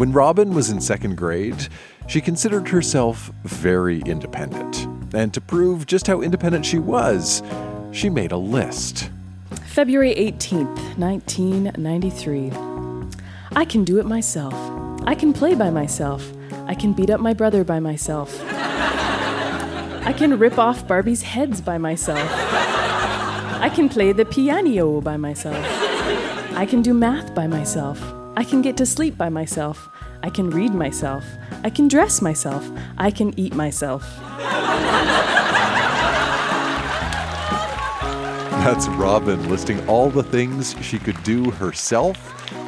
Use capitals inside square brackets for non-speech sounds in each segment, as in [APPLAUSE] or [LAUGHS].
When Robyn was in second grade, she considered herself very independent. And to prove just how independent she was, she made a list. February 18th, 1993. I can do it myself. I can play by myself. I can beat up my brother by myself. I can rip off Barbie's heads by myself. I can play the piano by myself. I can do math by myself. I can get to sleep by myself. I can read myself. I can dress myself. I can eat myself. That's Robyn listing all the things she could do herself.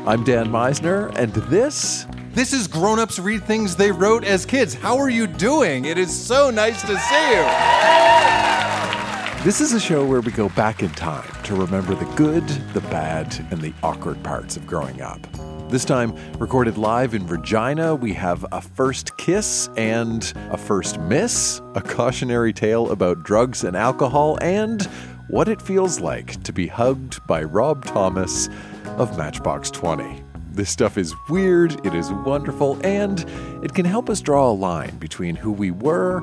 I'm Dan Misener, and this This is Grown Ups Read Things They Wrote as Kids. How are you doing? It is so nice to see you. This is a show where we go back in time to remember the good, the bad, and the awkward parts of growing up. This time, recorded live in Regina, we have a first kiss and a first miss, a cautionary tale about drugs and alcohol, and what it feels like to be hugged by Rob Thomas of Matchbox 20. This stuff is weird, it is wonderful, and it can help us draw a line between who we were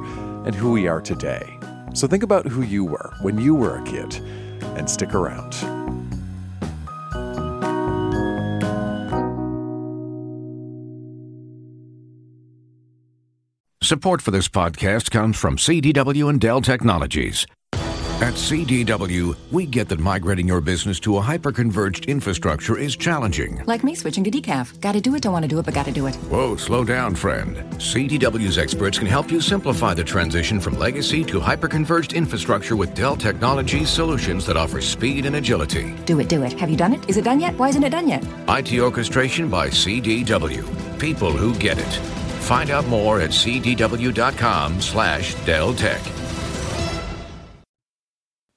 and who we are today. So think about who you were when you were a kid and stick around. Support for this podcast comes from CDW and Dell Technologies. At CDW, we get that migrating your business to a hyper-converged infrastructure is challenging. Like me switching to decaf. Gotta do it, don't want to do it, but gotta do it. Whoa, slow down, friend. CDW's experts can help you simplify the transition from legacy to hyper-converged infrastructure with Dell Technologies solutions that offer speed and agility. Do it, do it. Have you done it? Is it done yet? Why isn't it done yet? IT orchestration by CDW. People who get it. Find out more at cdw.com slash Dell Tech.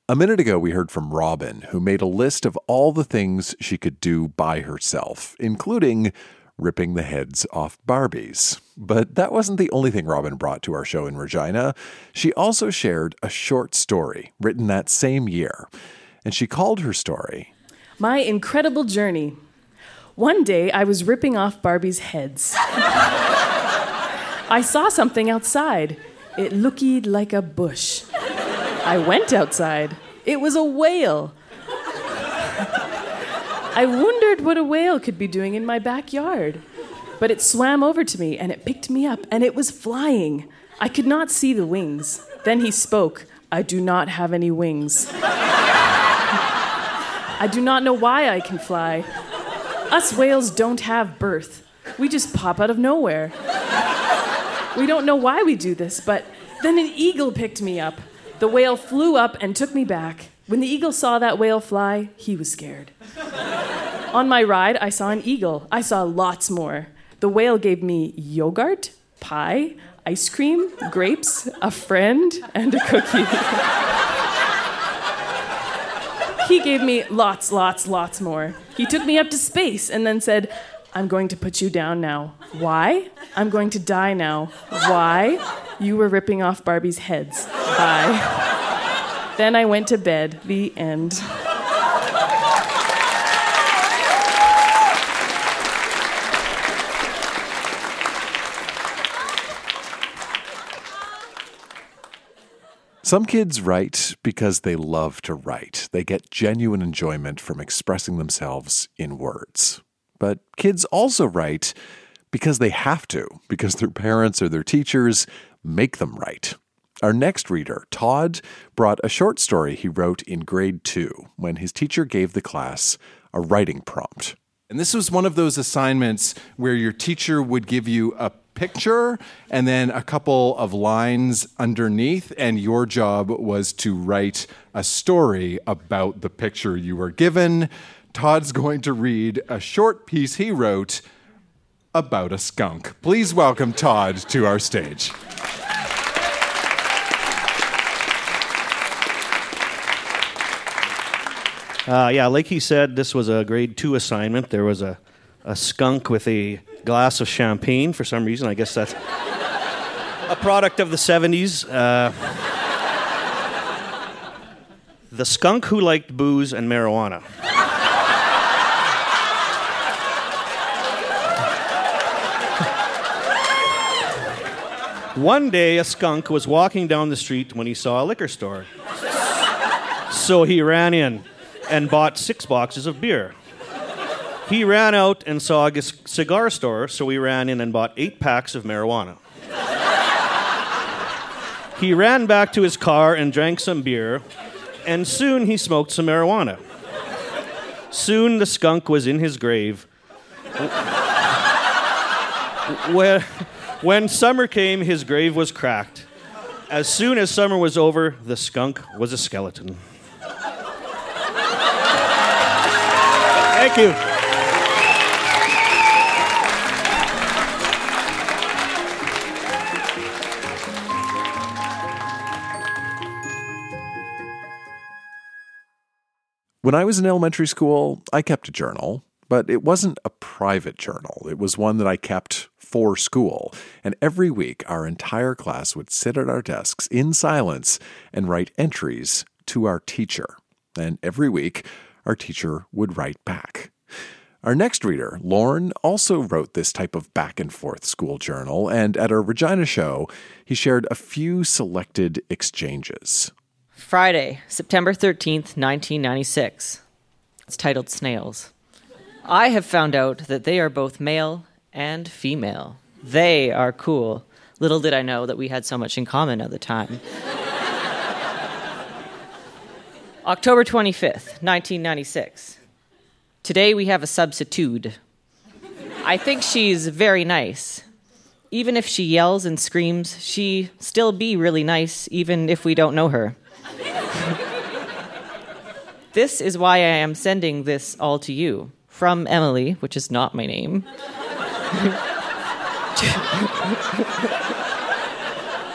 A minute ago, we heard from Robyn, who made a list of all the things she could do by herself, including ripping the heads off Barbies. But that wasn't the only thing Robyn brought to our show in Regina. She also shared a short story written that same year, and she called her story My incredible journey. One day I was ripping off Barbie's heads. [LAUGHS] I saw something outside. It looked like a bush. I went outside. It was a whale. I wondered what a whale could be doing in my backyard. But it swam over to me and it picked me up and it was flying. I could not see the wings. Then he spoke I do not have any wings. I do not know why I can fly. Us whales don't have birth. We just pop out of nowhere. We don't know why we do this, but then an eagle picked me up. The whale flew up and took me back. When the eagle saw that whale fly, he was scared. On my ride, I saw an eagle. I saw lots more. The whale gave me yogurt, pie, ice cream, grapes, a friend, and a cookie. he gave me lots, lots, lots more. He took me up to space and then said, I'm going to put you down now. Why? I'm going to die now. Why? You were ripping off Barbie's heads. Bye. then I went to bed. The end. Some kids write because they love to write. They get genuine enjoyment from expressing themselves in words. But kids also write because they have to, because their parents or their teachers make them write. Our next reader, Todd, brought a short story he wrote in grade two when his teacher gave the class a writing prompt. And this was one of those assignments where your teacher would give you a picture and then a couple of lines underneath, and your job was to write a story about the picture you were given. Todd's going to read a short piece he wrote about a skunk. Please welcome Todd to our stage. Uh, yeah, like he said, this was a grade two assignment. There was a, a skunk with a glass of champagne for some reason. I guess that's a product of the 70s. Uh, the skunk who liked booze and marijuana. One day, a skunk was walking down the street when he saw a liquor store. So he ran in and bought six boxes of beer. He ran out and saw a cigar store, so he ran in and bought eight packs of marijuana. He ran back to his car and drank some beer, and soon he smoked some marijuana. Soon the skunk was in his grave. When, when summer came, his grave was cracked. As soon as summer was over, the skunk was a skeleton. Thank you. When I was in elementary school, I kept a journal, but it wasn't a private journal. It was one that I kept for school. And every week, our entire class would sit at our desks in silence and write entries to our teacher. And every week, our teacher would write back. Our next reader, Lorne, also wrote this type of back and forth school journal, and at our Regina show, he shared a few selected exchanges. Friday, September 13th, 1996. It's titled Snails. I have found out that they are both male and female. They are cool. Little did I know that we had so much in common at the time. [LAUGHS] October 25th, 1996. Today we have a substitute. I think she's very nice. Even if she yells and screams, she still be really nice even if we don't know her. [LAUGHS] this is why I am sending this all to you from Emily, which is not my name.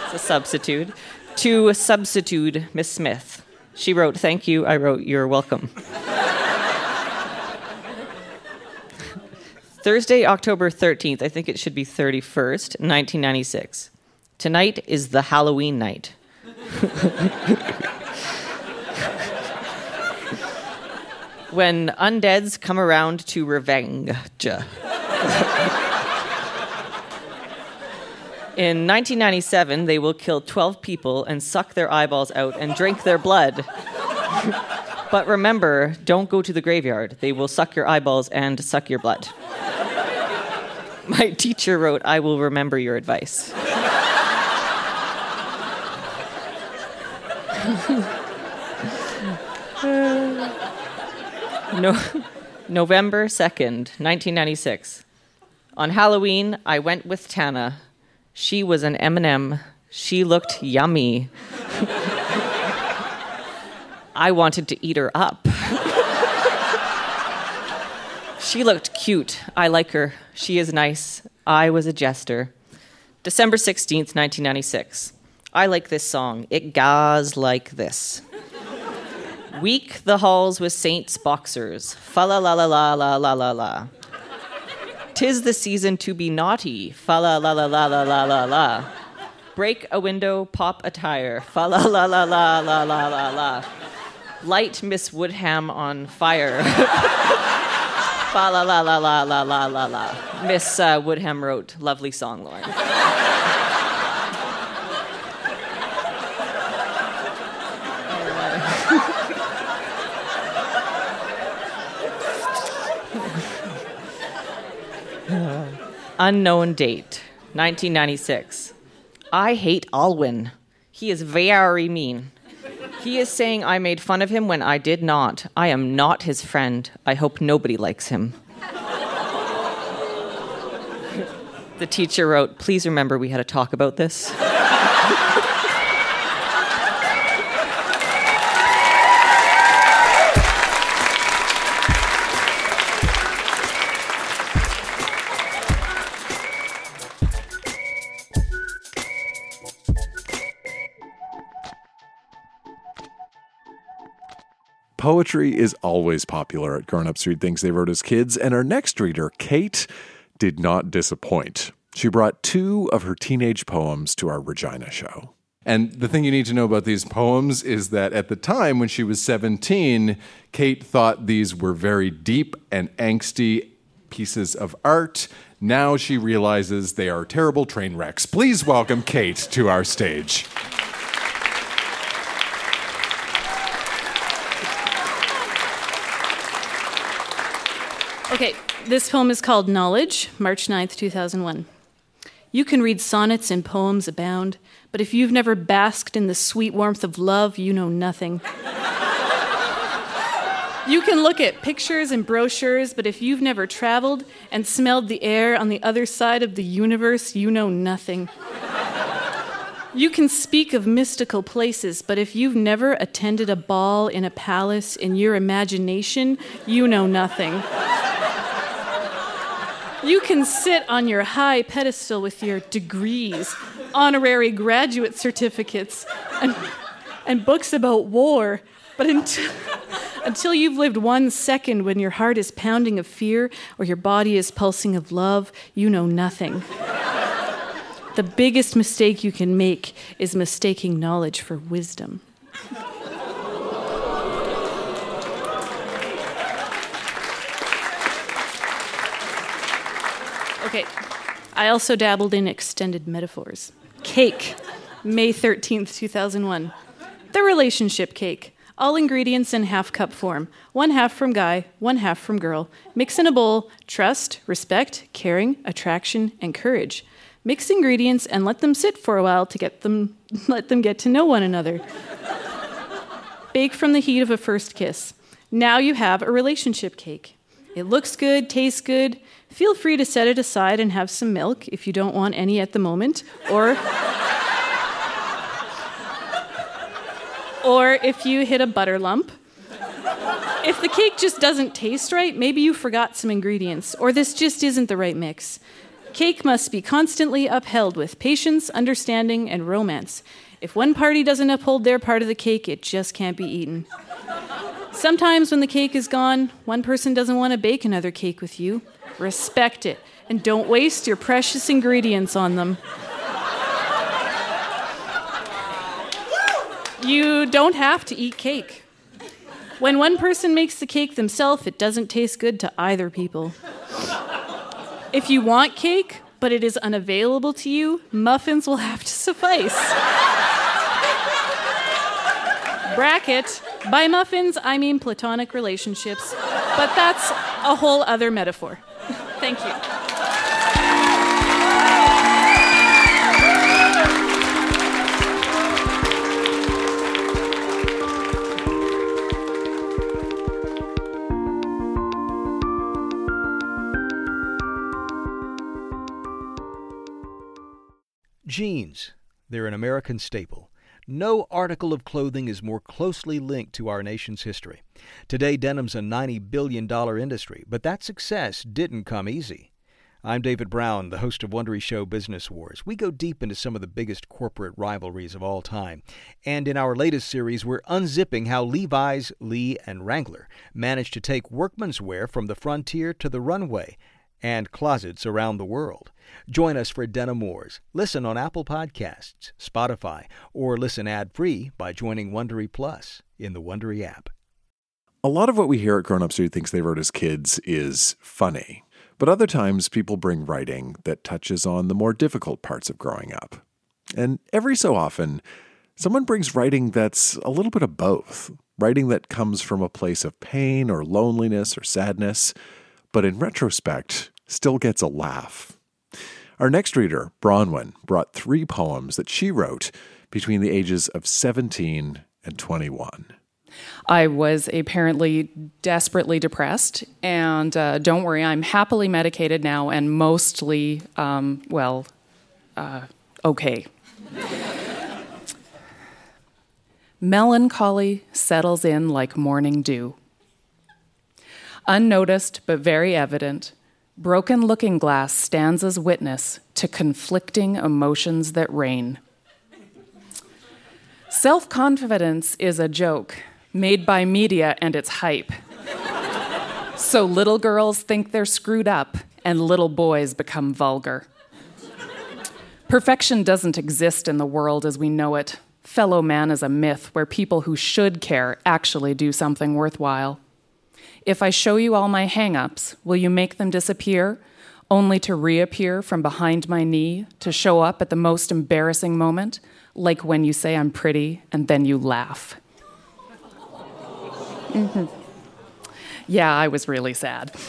It's a substitute. To substitute Miss Smith. She wrote, Thank you. I wrote, You're welcome. Thursday, October 13th, I think it should be 31st, 1996. Tonight is the Halloween night. [LAUGHS] when undeads come around to revenge. In 1997, they will kill 12 people and suck their eyeballs out and drink their blood. but remember, don't go to the graveyard. They will suck your eyeballs and suck your blood. My teacher wrote, I will remember your advice. no, November 2nd, 1996. On Halloween, I went with Tana. She was an M&M. She looked yummy. [LAUGHS] I wanted to eat her up. [LAUGHS] she looked cute. I like her. She is nice. I was a jester. December 16th, 1996. I like this song. It goes like this. Weak the halls with saints boxers. Fa la la la la la la la la. Tis the season to be naughty. Fa la la la la la la la la. Break a window, pop a tire. Fa la la la la la la la la. Light Miss Woodham on fire. Fa la la la la la la la la. Miss uh, Woodham wrote, lovely song, Lorne. Unknown date, 1996. I hate Alwyn. He is very mean. He is saying I made fun of him when I did not. I am not his friend. I hope nobody likes him. [LAUGHS] the teacher wrote, Please remember we had a talk about this. Poetry is always popular at Grown Ups Read Things They Wrote as Kids, and our next reader, Kate, did not disappoint. She brought two of her teenage poems to our Regina show. And the thing you need to know about these poems is that at the time when she was 17, Kate thought these were very deep and angsty pieces of art. Now she realizes they are terrible train wrecks. Please welcome Kate to our stage. Okay, this poem is called Knowledge, March 9th, 2001. You can read sonnets and poems abound, but if you've never basked in the sweet warmth of love, you know nothing. You can look at pictures and brochures, but if you've never traveled and smelled the air on the other side of the universe, you know nothing. You can speak of mystical places, but if you've never attended a ball in a palace in your imagination, you know nothing. You can sit on your high pedestal with your degrees, honorary graduate certificates, and, and books about war, but until, until you've lived one second when your heart is pounding of fear or your body is pulsing of love, you know nothing. The biggest mistake you can make is mistaking knowledge for wisdom. Okay, I also dabbled in extended metaphors. Cake, May 13th, 2001. The relationship cake. All ingredients in half cup form. One half from guy, one half from girl. Mix in a bowl. Trust, respect, caring, attraction, and courage. Mix ingredients and let them sit for a while to get them [LAUGHS] let them get to know one another. Bake from the heat of a first kiss. Now you have a relationship cake. It looks good, tastes good. Feel free to set it aside and have some milk if you don't want any at the moment, or or if you hit a butter lump. If the cake just doesn't taste right, maybe you forgot some ingredients, or this just isn't the right mix. Cake must be constantly upheld with patience, understanding, and romance. If one party doesn't uphold their part of the cake, it just can't be eaten. Sometimes when the cake is gone, one person doesn't want to bake another cake with you. Respect it, and don't waste your precious ingredients on them. You don't have to eat cake. When one person makes the cake themselves, it doesn't taste good to either people. If you want cake, but it is unavailable to you, muffins will have to suffice. Bracket, by muffins, I mean platonic relationships, but that's a whole other metaphor. [LAUGHS] Thank you. Jeans. They're an American staple. No article of clothing is more closely linked to our nation's history. Today, denim's a $90 billion industry, but that success didn't come easy. I'm David Brown, the host of Wondery Show Business Wars. We go deep into some of the biggest corporate rivalries of all time. And in our latest series, we're unzipping how Levi's, Lee, and Wrangler managed to take workman's wear from the frontier to the runway and closets around the world. Join us for Denim Wars. Listen on Apple Podcasts, Spotify, or listen ad-free by joining Wondery Plus in the Wondery app. A lot of what we hear at Grown Ups Read Things They Wrote as Kids is funny. But other times, people bring writing that touches on the more difficult parts of growing up. And every so often, someone brings writing that's a little bit of both. Writing that comes from a place of pain or loneliness or sadness, but in retrospect, still gets a laugh. Our next reader, Bronwyn, brought three poems that she wrote between the ages of 17 and 21. I was apparently desperately depressed, and uh, don't worry, I'm happily medicated now and mostly, um, well, uh, okay. Melancholy settles in like morning dew. Unnoticed but very evident, broken looking glass stands as witness to conflicting emotions that reign. Self confidence is a joke made by media and its hype. so little girls think they're screwed up, and little boys become vulgar. Perfection doesn't exist in the world as we know it. Fellow man is a myth where people who should care actually do something worthwhile. If I show you all my hang ups, will you make them disappear, only to reappear from behind my knee to show up at the most embarrassing moment, like when you say I'm pretty and then you laugh? Mm-hmm. Yeah, I was really sad. [LAUGHS]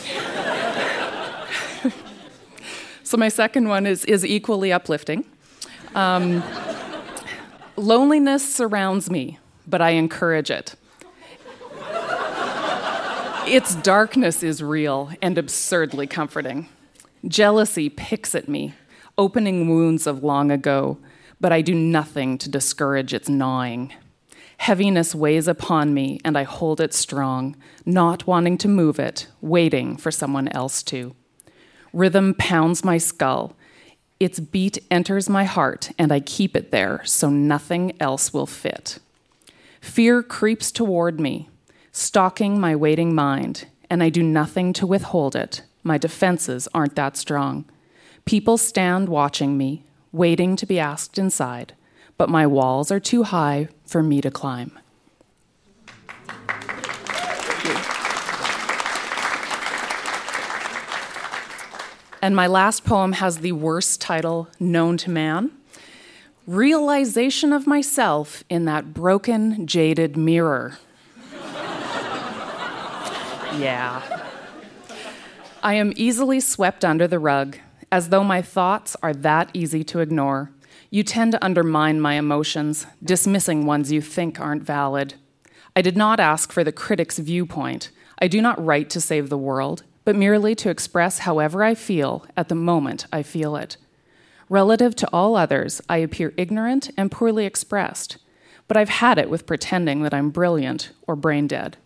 so, my second one is, is equally uplifting. Um, loneliness surrounds me, but I encourage it. Its darkness is real and absurdly comforting. Jealousy picks at me, opening wounds of long ago, but I do nothing to discourage its gnawing. Heaviness weighs upon me, and I hold it strong, not wanting to move it, waiting for someone else to. Rhythm pounds my skull. Its beat enters my heart, and I keep it there so nothing else will fit. Fear creeps toward me, stalking my waiting mind, and I do nothing to withhold it. My defenses aren't that strong. People stand watching me, waiting to be asked inside, but my walls are too high for me to climb. And my last poem has the worst title known to man Realization of Myself in That Broken, Jaded Mirror. Yeah. I am easily swept under the rug, as though my thoughts are that easy to ignore. You tend to undermine my emotions, dismissing ones you think aren't valid. I did not ask for the critic's viewpoint. I do not write to save the world, but merely to express however I feel at the moment I feel it. Relative to all others, I appear ignorant and poorly expressed, but I've had it with pretending that I'm brilliant or brain dead.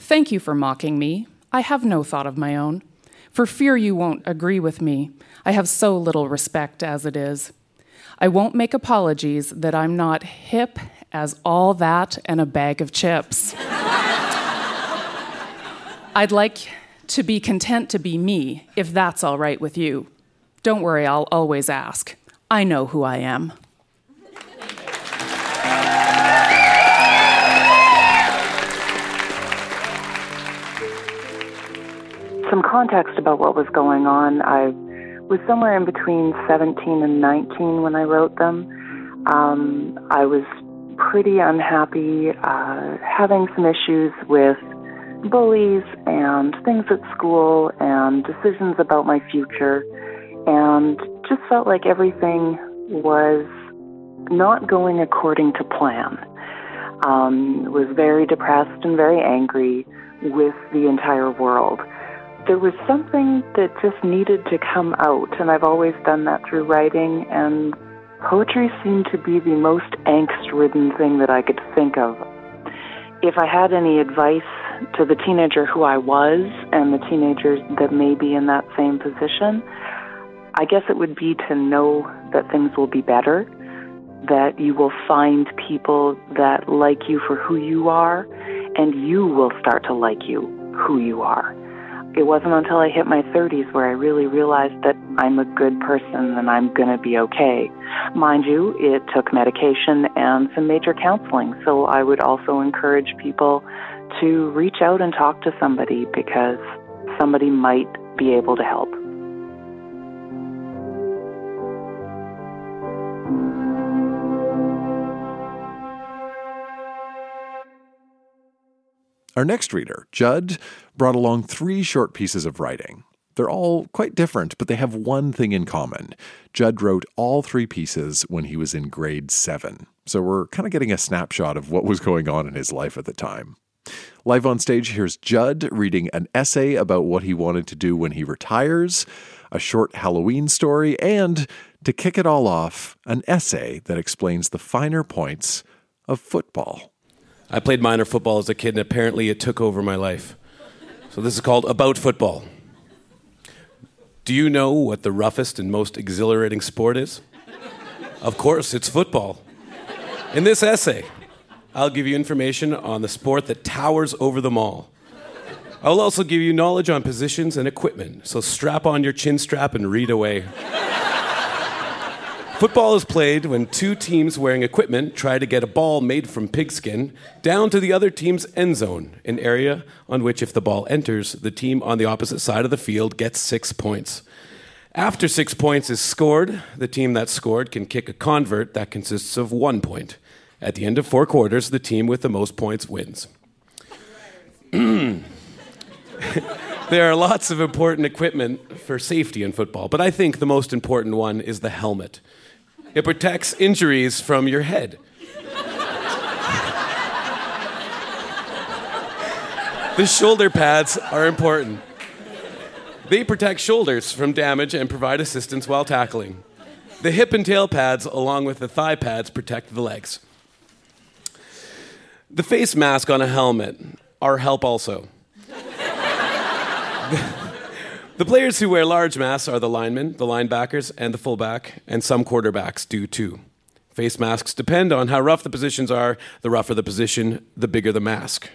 Thank you for mocking me. I have no thought of my own. For fear you won't agree with me, I have so little respect as it is. I won't make apologies that I'm not hip as all that and a bag of chips. [LAUGHS] I'd like to be content to be me, if that's all right with you. Don't worry, I'll always ask. I know who I am. Some context about what was going on. I was somewhere in between 17 and 19 when I wrote them. Um, I was pretty unhappy, uh, having some issues with bullies and things at school and decisions about my future, and just felt like everything was not going according to plan. Um, was very depressed and very angry with the entire world there was something that just needed to come out, and I've always done that through writing, and poetry seemed to be the most angst ridden thing that I could think of. If I had any advice to the teenager who I was and the teenagers that may be in that same position, I guess it would be to know that things will be better, that you will find people that like you for who you are, and you will start to like you who you are it wasn't until I hit my 30s where I really realized that I'm a good person and I'm going to be okay. Mind you, it took medication and some major counseling, so I would also encourage people to reach out and talk to somebody because somebody might be able to help. Our next reader, Judd, brought along three short pieces of writing. They're all quite different, but they have one thing in common. Judd wrote all three pieces when he was in grade seven. So we're kind of getting a snapshot of what was going on in his life at the time. Live on stage, here's Judd reading an essay about what he wanted to do when he retires, a short Halloween story, and to kick it all off, an essay that explains the finer points of football. I played minor football as a kid, and apparently it took over my life. So this is called About Football. Do you know what the roughest and most exhilarating sport is? Of course, it's football. In this essay, I'll give you information on the sport that towers over them all. I'll also give you knowledge on positions and equipment, so strap on your chin strap and read away. Football is played when two teams wearing equipment try to get a ball made from pigskin down to the other team's end zone, an area on which, if the ball enters, the team on the opposite side of the field gets six points. After six points is scored, the team that scored can kick a convert that consists of one point. At the end of four quarters, the team with the most points wins. [CLEARS THROAT] there are lots of important equipment for safety in football, but I think the most important one is the helmet. It protects injuries from your head. the shoulder pads are important. They protect shoulders from damage and provide assistance while tackling. The hip and tail pads, along with the thigh pads, protect the legs. The face mask on a helmet are help also. The players who wear large masks are the linemen, the linebackers, and the fullback, and some quarterbacks do too. Face masks depend on how rough the positions are. The rougher the position, the bigger the mask.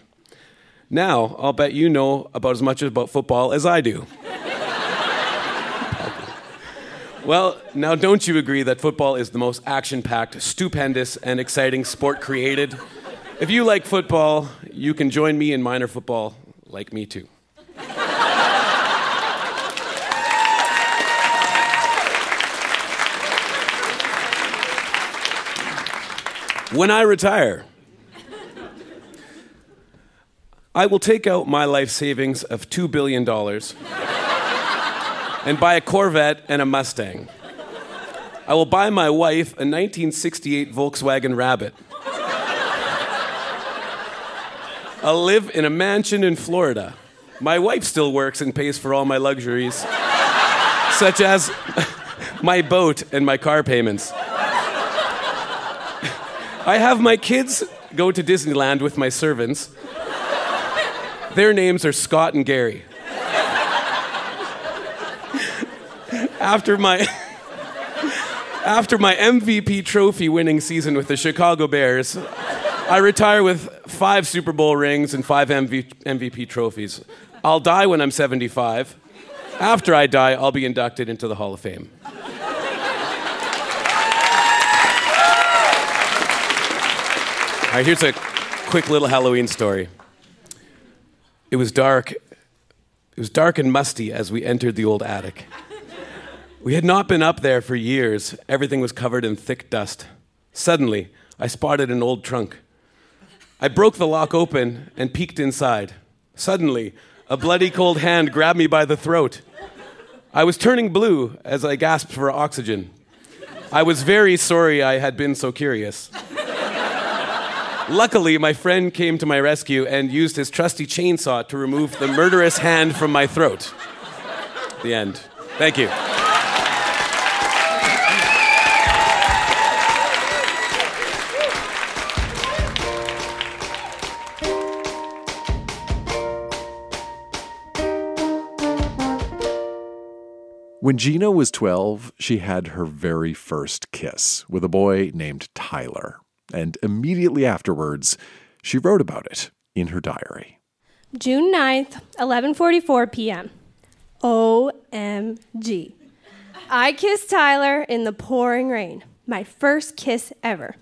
Now, I'll bet you know about as much about football as I do. [LAUGHS] well, now don't you agree that football is the most action packed, stupendous, and exciting sport created? If you like football, you can join me in minor football, like me too. When I retire, I will take out my life savings of $2 billion and buy a Corvette and a Mustang. I will buy my wife a 1968 Volkswagen Rabbit. I'll live in a mansion in Florida. My wife still works and pays for all my luxuries, such as [LAUGHS] my boat and my car payments. I have my kids go to Disneyland with my servants. Their names are Scott and Gary. After my after my MVP trophy winning season with the Chicago Bears, I retire with five Super Bowl rings and five MV- MVP trophies. I'll die when I'm 75. After I die, I'll be inducted into the Hall of Fame. Here's a quick little Halloween story. It was dark. It was dark and musty as we entered the old attic. We had not been up there for years. Everything was covered in thick dust. Suddenly, I spotted an old trunk. I broke the lock open and peeked inside. Suddenly, a bloody cold hand grabbed me by the throat. I was turning blue as I gasped for oxygen. I was very sorry I had been so curious. Luckily, my friend came to my rescue and used his trusty chainsaw to remove the murderous hand from my throat. The end. Thank you. When Gina was 12, she had her very first kiss with a boy named Tyler. And immediately afterwards, she wrote about it in her diary. June 9th, 11:44 p.m. OMG. I kissed Tyler in the pouring rain. My first kiss ever.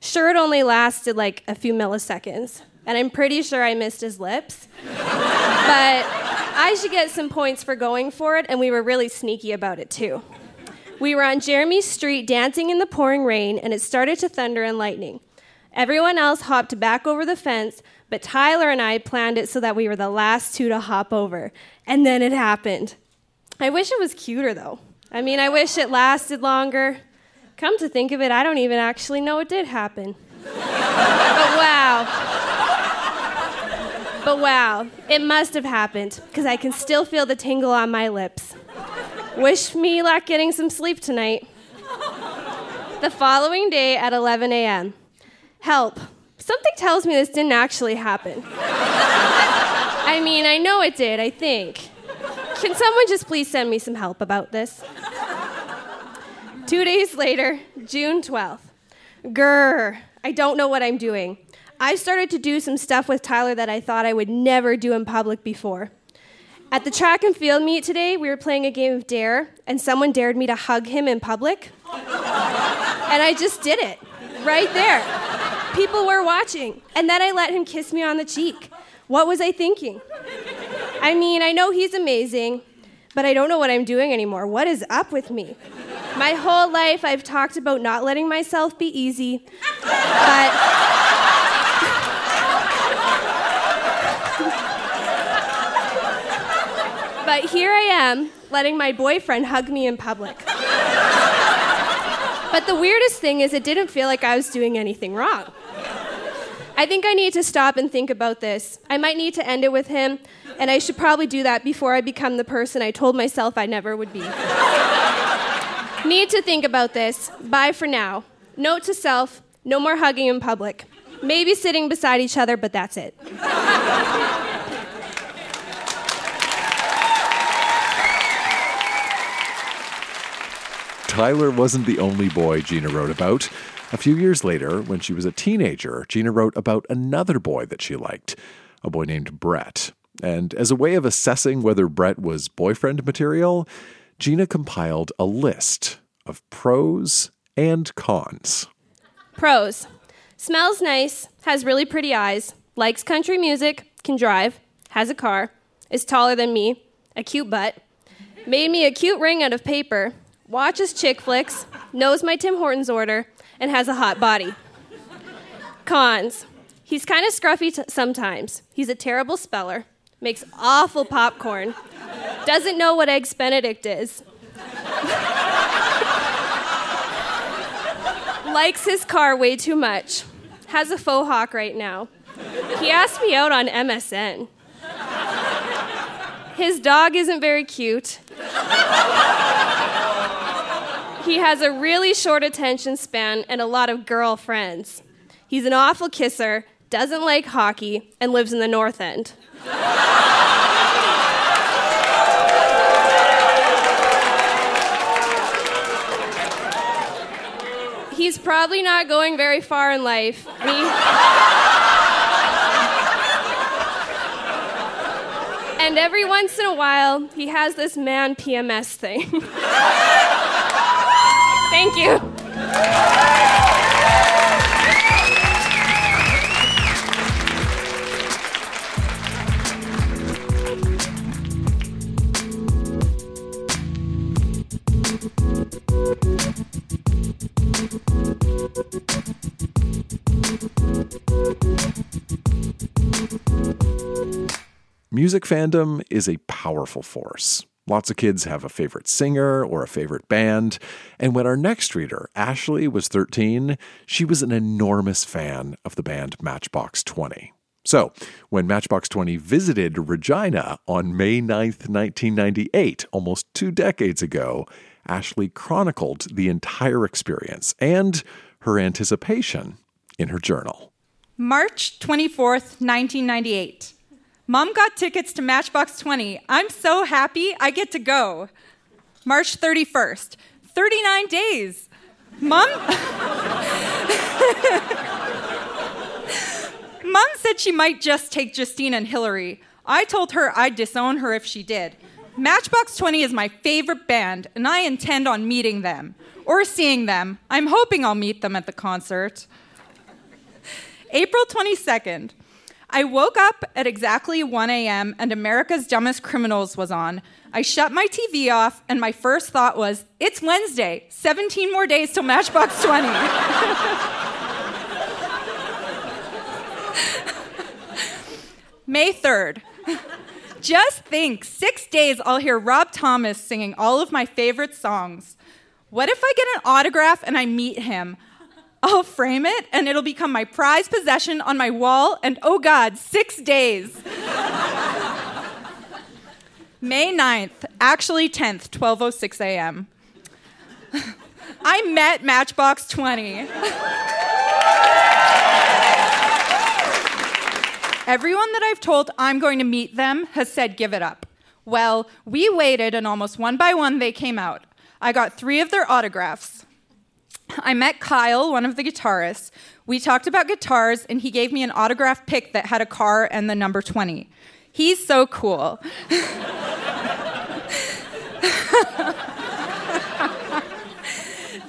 Sure it only lasted like a few milliseconds, and I'm pretty sure I missed his lips. but I should get some points for going for it, and we were really sneaky about it too. We were on Jeremy Street dancing in the pouring rain, and it started to thunder and lightning. Everyone else hopped back over the fence, but Tyler and I planned it so that we were the last two to hop over. And then it happened. I wish it was cuter, though. I mean, I wish it lasted longer. Come to think of it, I don't even actually know it did happen. but wow. But wow, it must have happened, because I can still feel the tingle on my lips. Wish me luck getting some sleep tonight. The following day at 11 a.m. Help. Something tells me this didn't actually happen. I mean, I know it did, I think. Can someone just please send me some help about this? Two days later, June 12th. Grr, I don't know what I'm doing. I started to do some stuff with Tyler that I thought I would never do in public before. At the track and field meet today, we were playing a game of dare, and someone dared me to hug him in public. and I just did it right there. People were watching, and then I let him kiss me on the cheek. What was I thinking? I mean, I know he's amazing, but I don't know what I'm doing anymore. What is up with me? My whole life, I've talked about not letting myself be easy, but. But here I am, letting my boyfriend hug me in public. but the weirdest thing is, it didn't feel like I was doing anything wrong. I think I need to stop and think about this. I might need to end it with him, and I should probably do that before I become the person I told myself I never would be. need to think about this. Bye for now. Note to self no more hugging in public. Maybe sitting beside each other, but that's it. Tyler wasn't the only boy Gina wrote about. A few years later, when she was a teenager, Gina wrote about another boy that she liked, a boy named Brett. And as a way of assessing whether Brett was boyfriend material, Gina compiled a list of pros and cons. Pros smells nice, has really pretty eyes, likes country music, can drive, has a car, is taller than me, a cute butt, made me a cute ring out of paper, watches chick flicks, knows my Tim Hortons order, and has a hot body. Cons. He's kind of scruffy t- sometimes. He's a terrible speller, makes awful popcorn, doesn't know what Eggs Benedict is, likes his car way too much, has a faux hawk right now. He asked me out on MSN. His dog isn't very cute. He has a really short attention span and a lot of girlfriends. He's an awful kisser, doesn't like hockey, and lives in the North End. He's probably not going very far in life. And every once in a while, he has this man PMS thing. [LAUGHS] Thank you. Music fandom is a powerful force. Lots of kids have a favorite singer or a favorite band. And when our next reader, Ashley, was 13, she was an enormous fan of the band Matchbox 20. So, when Matchbox 20 visited Regina on May 9th, 1998, almost two decades ago, Ashley chronicled the entire experience and her anticipation in her journal. March 24th, 1998. Mom got tickets to Matchbox 20. I'm so happy I get to go. March 31st, 39 days. Mom [LAUGHS] Mom said she might just take Justine and Hillary. I told her I'd disown her if she did. Matchbox 20 is my favorite band, and I intend on meeting them or seeing them. I'm hoping I'll meet them at the concert. April 22nd. I woke up at exactly 1 a.m. and America's Dumbest Criminals was on. I shut my TV off, and my first thought was, It's Wednesday, 17 more days till Matchbox [LAUGHS] 20. [LAUGHS] May 3rd. [LAUGHS] Just think, six days I'll hear Rob Thomas singing all of my favorite songs. What if I get an autograph and I meet him? I'll frame it and it'll become my prized possession on my wall, and oh God, six days. [LAUGHS] May 9th, actually 10th, 12:06 a.m. I met Matchbox 20. [LAUGHS] Everyone that I've told I'm going to meet them has said give it up. Well, we waited and almost one by one they came out. I got 3 of their autographs. I met Kyle, one of the guitarists. We talked about guitars, and he gave me an autograph pick that had a car and the number 20. He's so cool.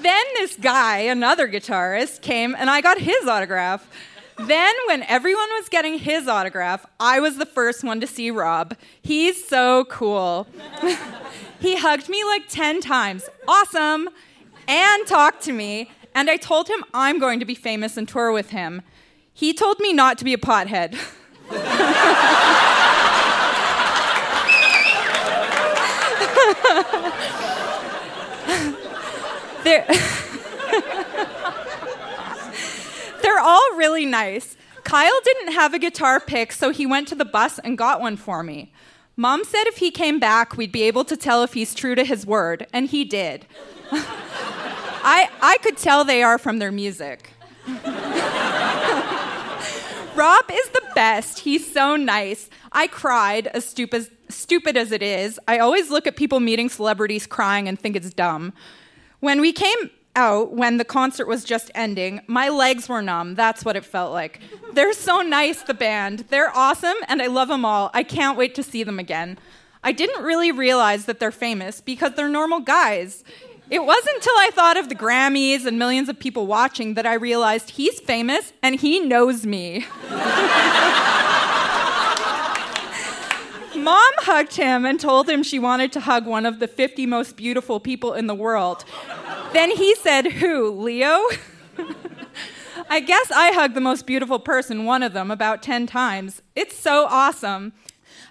then this guy, another guitarist, came and I got his autograph. Then, when everyone was getting his autograph, I was the first one to see Rob. He's so cool. [LAUGHS] he hugged me like 10 times. Awesome. And talked to me. And I told him I'm going to be famous and tour with him. He told me not to be a pothead. [LAUGHS] They're, [LAUGHS] they're all really nice. Kyle didn't have a guitar pick, so he went to the bus and got one for me. Mom said if he came back, we'd be able to tell if he's true to his word, and he did. [LAUGHS] I, I could tell they are from their music. [LAUGHS] Rob is the best. He's so nice. I cried, as stupid, stupid as it is. I always look at people meeting celebrities crying and think it's dumb. When we came out, when the concert was just ending, my legs were numb. That's what it felt like. They're so nice, the band. They're awesome, and I love them all. I can't wait to see them again. I didn't really realize that they're famous because they're normal guys. It wasn't until I thought of the Grammys and millions of people watching that I realized he's famous and he knows me. [LAUGHS] Mom hugged him and told him she wanted to hug one of the 50 most beautiful people in the world. Then he said, Who, Leo? [LAUGHS] I guess I hugged the most beautiful person, one of them, about 10 times. It's so awesome.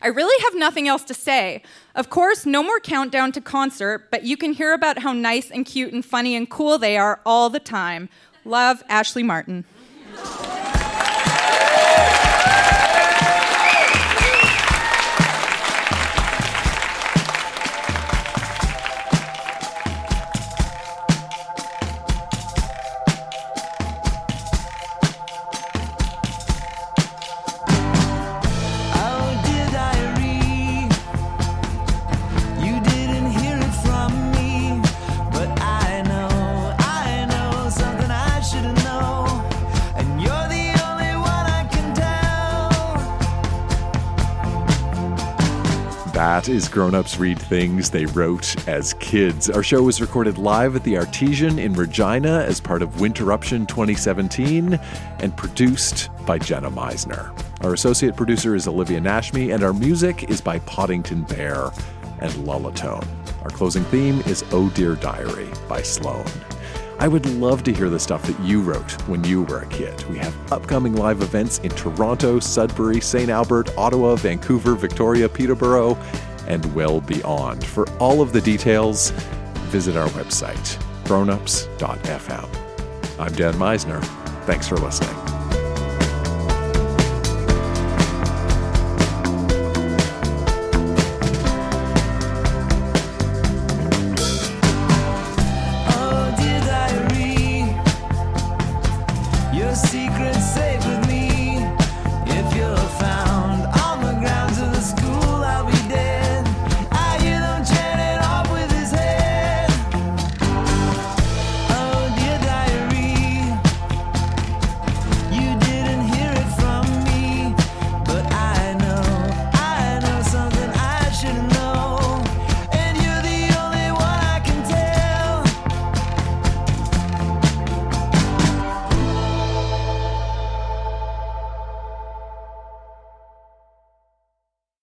I really have nothing else to say. Of course, no more countdown to concert, but you can hear about how nice and cute and funny and cool they are all the time. Love, Ashley Martin. Is Grown Ups Read Things They Wrote as Kids. Our show was recorded live at the Artesian in Regina as part of Winterruption 2017 and produced by Jenna Meisner. Our associate producer is Olivia Nashmi, and our music is by Poddington Bear and Lullatone. Our closing theme is Oh Dear Diary by Sloan. I would love to hear the stuff that you wrote when you were a kid. We have upcoming live events in Toronto, Sudbury, St. Albert, Ottawa, Vancouver, Victoria, Peterborough, and well beyond. For all of the details, visit our website, grownups.fm. I'm Dan Misener. Thanks for listening.